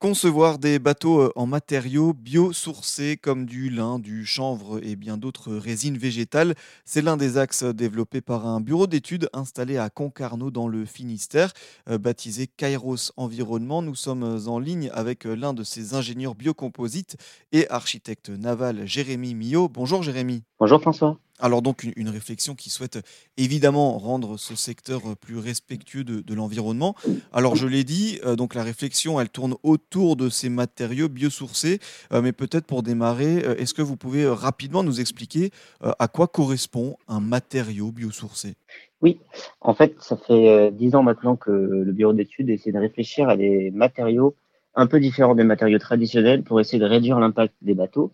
Concevoir des bateaux euh, en matériaux biosourcés comme du lin, du chanvre et bien d'autres résines végétales, c'est l'un des axes développés par un bureau d'études installé à Concarneau dans le Finistère, euh, baptisé Kairos Environnement. Nous sommes en ligne avec euh, l'un de ses ingénieurs biocomposites et architecte naval, Jérémy Millot. Bonjour Jérémy. Bonjour François. Alors donc une, réflexion qui souhaite évidemment rendre ce secteur plus respectueux de, l'environnement. Alors je l'ai dit, euh, donc la réflexion elle tourne autour de ces matériaux biosourcés, euh, mais peut-être pour démarrer, euh, est-ce que vous pouvez rapidement nous expliquer à quoi correspond un matériau biosourcé? Oui, en fait ça fait dix ans maintenant que le bureau d'études essaie de réfléchir à des matériaux un peu différents des matériaux traditionnels pour essayer de réduire l'impact des bateaux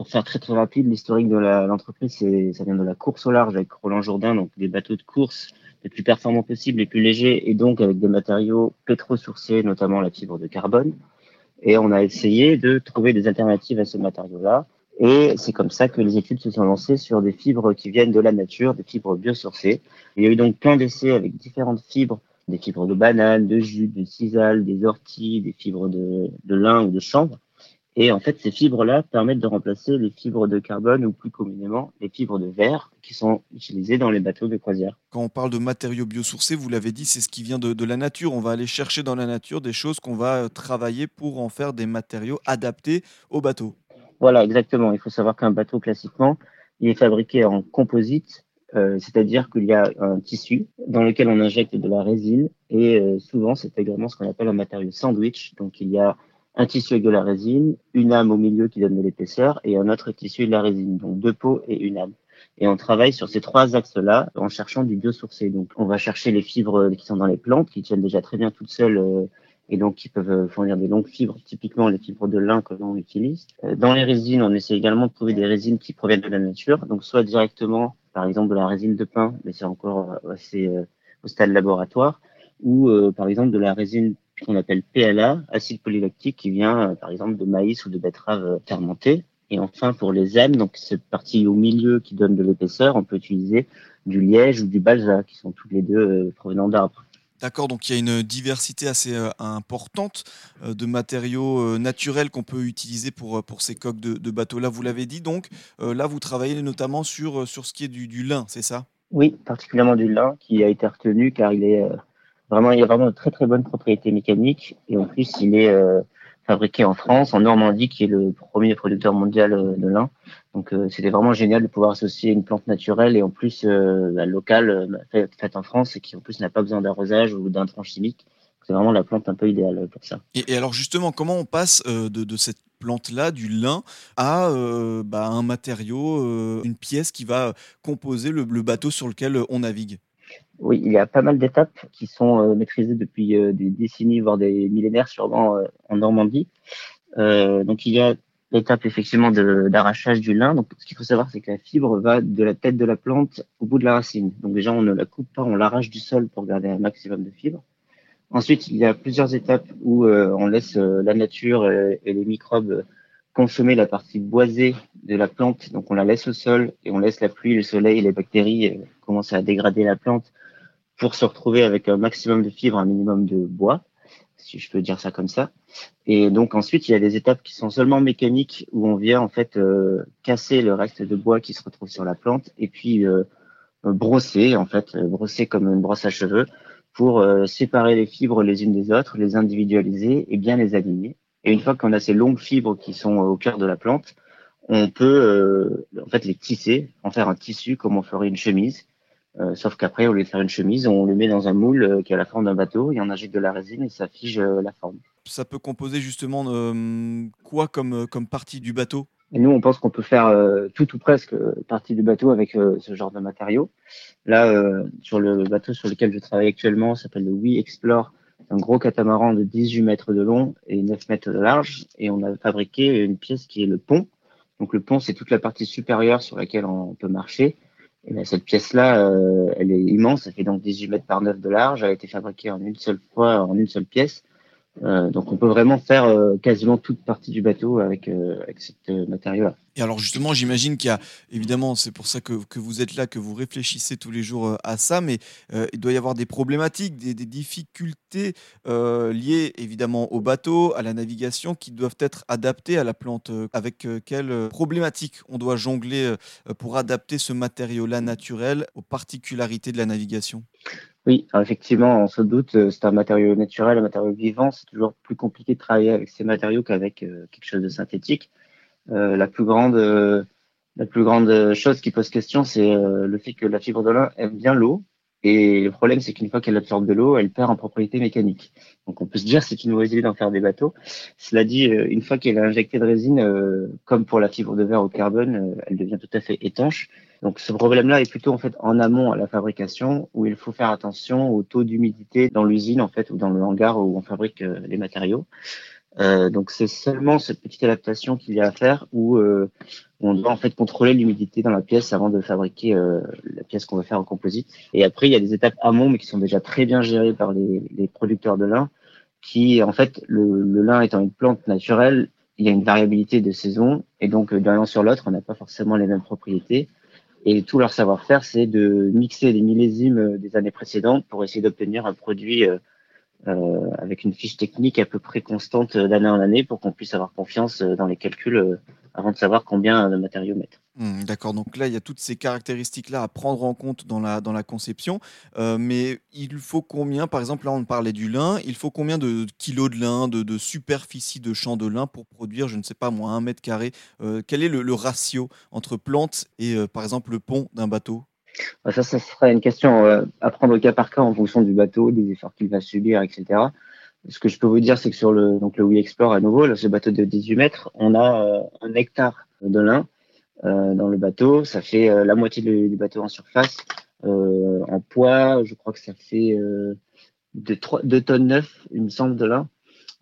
pour faire très très rapide, l'historique de l'entreprise, ça vient de la course au large avec Roland Jourdain, donc des bateaux de course les plus performants possibles, les plus légers, et donc avec des matériaux pétro-sourcés, notamment la fibre de carbone. Et on a essayé de trouver des alternatives à ce matériau-là. Et c'est comme ça que les études se sont lancées sur des fibres qui viennent de la nature, des fibres biosourcées. Il y a eu donc plein d'essais avec différentes fibres, des fibres de banane, de jus, de cisale, des orties, des fibres de, de lin ou de chanvre. Et en fait, ces fibres-là permettent de remplacer les fibres de carbone ou plus communément les fibres de verre qui sont utilisées dans les bateaux de croisière. Quand on parle de matériaux biosourcés, vous l'avez dit, c'est ce qui vient de, la nature. On va aller chercher dans la nature des choses qu'on va travailler pour en faire des matériaux adaptés au bateau. Voilà, exactement. Il faut savoir qu'un bateau, classiquement, il est fabriqué en composite, euh, c'est-à-dire qu'il y a un tissu dans lequel on injecte de la résine et euh, souvent c'est également ce qu'on appelle un matériau sandwich. Donc il y a un tissu avec de la résine, une âme au milieu qui donne de l'épaisseur et un autre tissu de la résine, donc deux peaux et une âme. Et on travaille sur ces trois axes-là en cherchant du biosourcé. Donc, on va chercher les fibres qui sont dans les plantes, qui tiennent déjà très bien toutes seules euh, et donc qui peuvent fournir des longues fibres, typiquement les fibres de lin que l'on utilise. Euh, dans les résines, on essaie également de trouver des résines qui proviennent de la nature, donc soit directement, par exemple, de la résine de pin, mais c'est encore assez euh, au stade laboratoire, ou par exemple de la résine qu'on appelle PLA, acide polylactique, qui vient euh, par exemple de maïs ou de betterave euh, fermentée. Et enfin, pour les M, donc cette partie au milieu qui donne de l'épaisseur, on peut utiliser du liège ou du balsa, qui sont tous les deux euh, provenant d'arbres. D'accord, donc il y a une diversité assez importante de matériaux naturels qu'on peut utiliser pour, pour ces coques de, bateaux. Là, vous l'avez dit, donc là, vous travaillez notamment sur, sur ce qui est du, lin, c'est ça? Oui, particulièrement du lin qui a été retenu car il est Vraiment, il a vraiment de très très bonnes propriétés mécaniques et en plus, il est euh, fabriqué en France, en Normandie, qui est le premier producteur mondial euh, de lin. Donc, euh, c'était vraiment génial de pouvoir associer une plante naturelle et en plus la locale faite en France et qui en plus n'a pas besoin d'arrosage ou d'intrants chimiques. C'est vraiment la plante un peu idéale pour ça. Et, alors justement, comment on passe de, de, cette plante-là, du lin, à bah, un matériau, une pièce qui va composer le bateau sur lequel on navigue? Oui, il y a pas mal d'étapes qui sont euh, maîtrisées depuis euh, des décennies, voire des millénaires sûrement euh, en Normandie. donc il y a l'étape effectivement d'arrachage du lin. Donc ce qu'il faut savoir, c'est que la fibre va de la tête de la plante au bout de la racine. Donc déjà, on ne la coupe pas, on l'arrache du sol pour garder un maximum de fibres. Ensuite, il y a plusieurs étapes où on laisse la nature et les microbes consommer la partie boisée de la plante. Donc on la laisse au sol et on laisse la pluie, le soleil et les bactéries commencer à dégrader la plante pour se retrouver avec un maximum de fibres, un minimum de bois, si je peux dire ça comme ça. Et donc ensuite, il y a des étapes qui sont seulement mécaniques où on vient en fait euh, casser le reste de bois qui se retrouve sur la plante et puis euh, brosser en fait, brosser comme une brosse à cheveux pour euh, séparer les fibres les unes des autres, les individualiser et bien les aligner. Et une fois qu'on a ces longues fibres qui sont au cœur de la plante, on peut en fait les tisser, en faire un tissu comme on ferait une chemise euh, sauf qu'après, au lieu de faire une chemise, on le met dans un moule euh, qui a la forme d'un bateau et on injecte de la résine et ça fige euh, la forme. Ça peut composer justement quoi comme, comme partie du bateau? Nous, on pense qu'on peut faire tout ou presque partie du bateau avec ce genre de matériaux. Là, sur le bateau sur lequel je travaille actuellement, s'appelle le We Explore, un gros catamaran de 18 mètres de long et 9 mètres de large. Et on a fabriqué une pièce qui est le pont. Donc le pont, c'est toute la partie supérieure sur laquelle on peut marcher. Et ben, cette pièce-là, euh, elle est immense, elle fait donc 18 mètres par 9 de large, elle a été fabriquée en une seule fois, en une seule pièce, Euh, donc on peut vraiment faire euh, quasiment toute partie du bateau avec, euh, avec ce matériau-là. Et alors justement, j'imagine qu'il y a, évidemment, c'est pour ça que, que, vous êtes là, que vous réfléchissez tous les jours à ça, mais il doit y avoir des problématiques, des, des difficultés liées évidemment au bateau, à la navigation, qui doivent être adaptées à la plante. Avec quelles problématiques on doit jongler pour adapter ce matériau-là naturel aux particularités de la navigation? Oui, effectivement, on se doute, euh, c'est un matériau naturel, un matériau vivant. C'est toujours plus compliqué de travailler avec ces matériaux qu'avec euh, quelque chose de synthétique. Euh, la plus grande, la plus grande chose qui pose question, c'est le fait que la fibre de lin aime bien l'eau. Et le problème, c'est qu'une fois qu'elle absorbe de l'eau, elle perd en propriété mécanique. Donc on peut se dire c'est une mauvaise idée d'en faire des bateaux. Cela dit, une fois qu'elle est injectée de résine, comme pour la fibre de verre au carbone, elle devient tout à fait étanche. Donc ce problème-là est plutôt en fait en amont à la fabrication où il faut faire attention au taux d'humidité dans l'usine en fait ou dans le hangar où on fabrique euh, les matériaux. Euh, donc c'est seulement cette petite adaptation qu'il y a à faire où euh, on doit en fait contrôler l'humidité dans la pièce avant de fabriquer euh, la pièce qu'on va faire en composite. Et après il y a des étapes amont mais qui sont déjà très bien gérées par les, les producteurs de lin qui en fait le, le lin étant une plante naturelle il y a une variabilité de saison et donc d'un an sur l'autre on n'a pas forcément les mêmes propriétés. Et tout leur savoir-faire, c'est de mixer les millésimes des années précédentes pour essayer d'obtenir un produit euh, euh, avec une fiche technique à peu près constante d'année en année pour qu'on puisse avoir confiance dans les calculs euh, avant de savoir combien de matériaux mettre. Mmh, d'accord, donc là, il y a toutes ces caractéristiques-là à prendre en compte dans la, conception. Euh, mais il faut combien, par exemple, là, on parlait du lin, il faut combien de kilos de lin, de, superficie de champ de lin pour produire, je ne sais pas moi, un mètre carré? Quel est le, ratio entre plantes et, par exemple, le pont d'un bateau? Ça, ça serait une question euh, à prendre au cas par cas en fonction du bateau, des efforts qu'il va subir, etc. Ce que je peux vous dire, c'est que sur le, donc le We Explore à nouveau, ce bateau de 18 mètres, on a euh, un hectare de lin euh, dans le bateau. Ça fait la moitié du, bateau en surface. en poids, je crois que ça fait 2 tonnes 9, il me semble, de lin.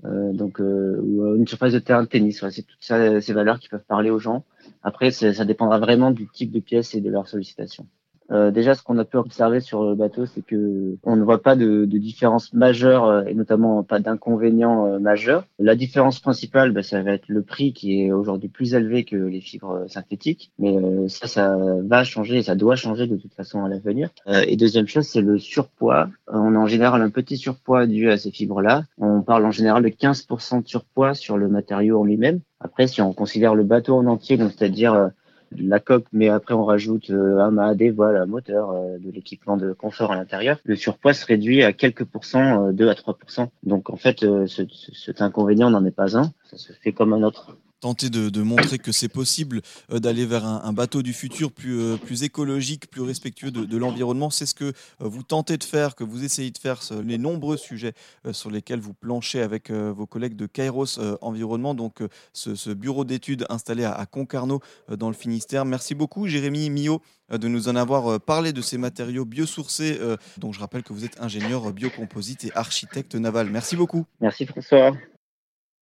donc une surface de terrain de tennis. c'est toutes ces valeurs qui peuvent parler aux gens. Après, ça dépendra vraiment du type de pièce et de leur sollicitation. Euh, déjà, ce qu'on a pu observer sur le bateau, c'est que on ne voit pas de, de différence majeure euh, et notamment pas d'inconvénients euh, majeurs. La différence principale, bah, ça va être le prix qui est aujourd'hui plus élevé que les fibres synthétiques, mais ça, ça va changer et ça doit changer de toute façon à l'avenir. et deuxième chose, c'est le surpoids. on a en général un petit surpoids dû à ces fibres-là. On parle en général de 15% de surpoids sur le matériau en lui-même. Après, si on considère le bateau en entier, donc c'est-à-dire la coque, mais après on rajoute euh, un mât, des voiles, un moteur, euh, de l'équipement de confort à l'intérieur, le surpoids se réduit à quelques pourcents, 2 euh, à 3% Donc en fait, cet inconvénient n'en est pas un, ça se fait comme un autre tenter de, montrer que c'est possible euh, d'aller vers un, bateau du futur plus, euh, écologique, plus respectueux de, l'environnement. C'est ce que euh, vous tentez de faire, que vous essayez de faire, les nombreux sujets sur lesquels vous planchez avec vos collègues de Kairos Environnement, donc ce, bureau d'études installé à, Concarneau dans le Finistère. Merci beaucoup Jérémy Millot de nous en avoir parlé de ces matériaux biosourcés. Donc je rappelle que vous êtes ingénieur biocomposite et architecte naval. Merci beaucoup. Merci François.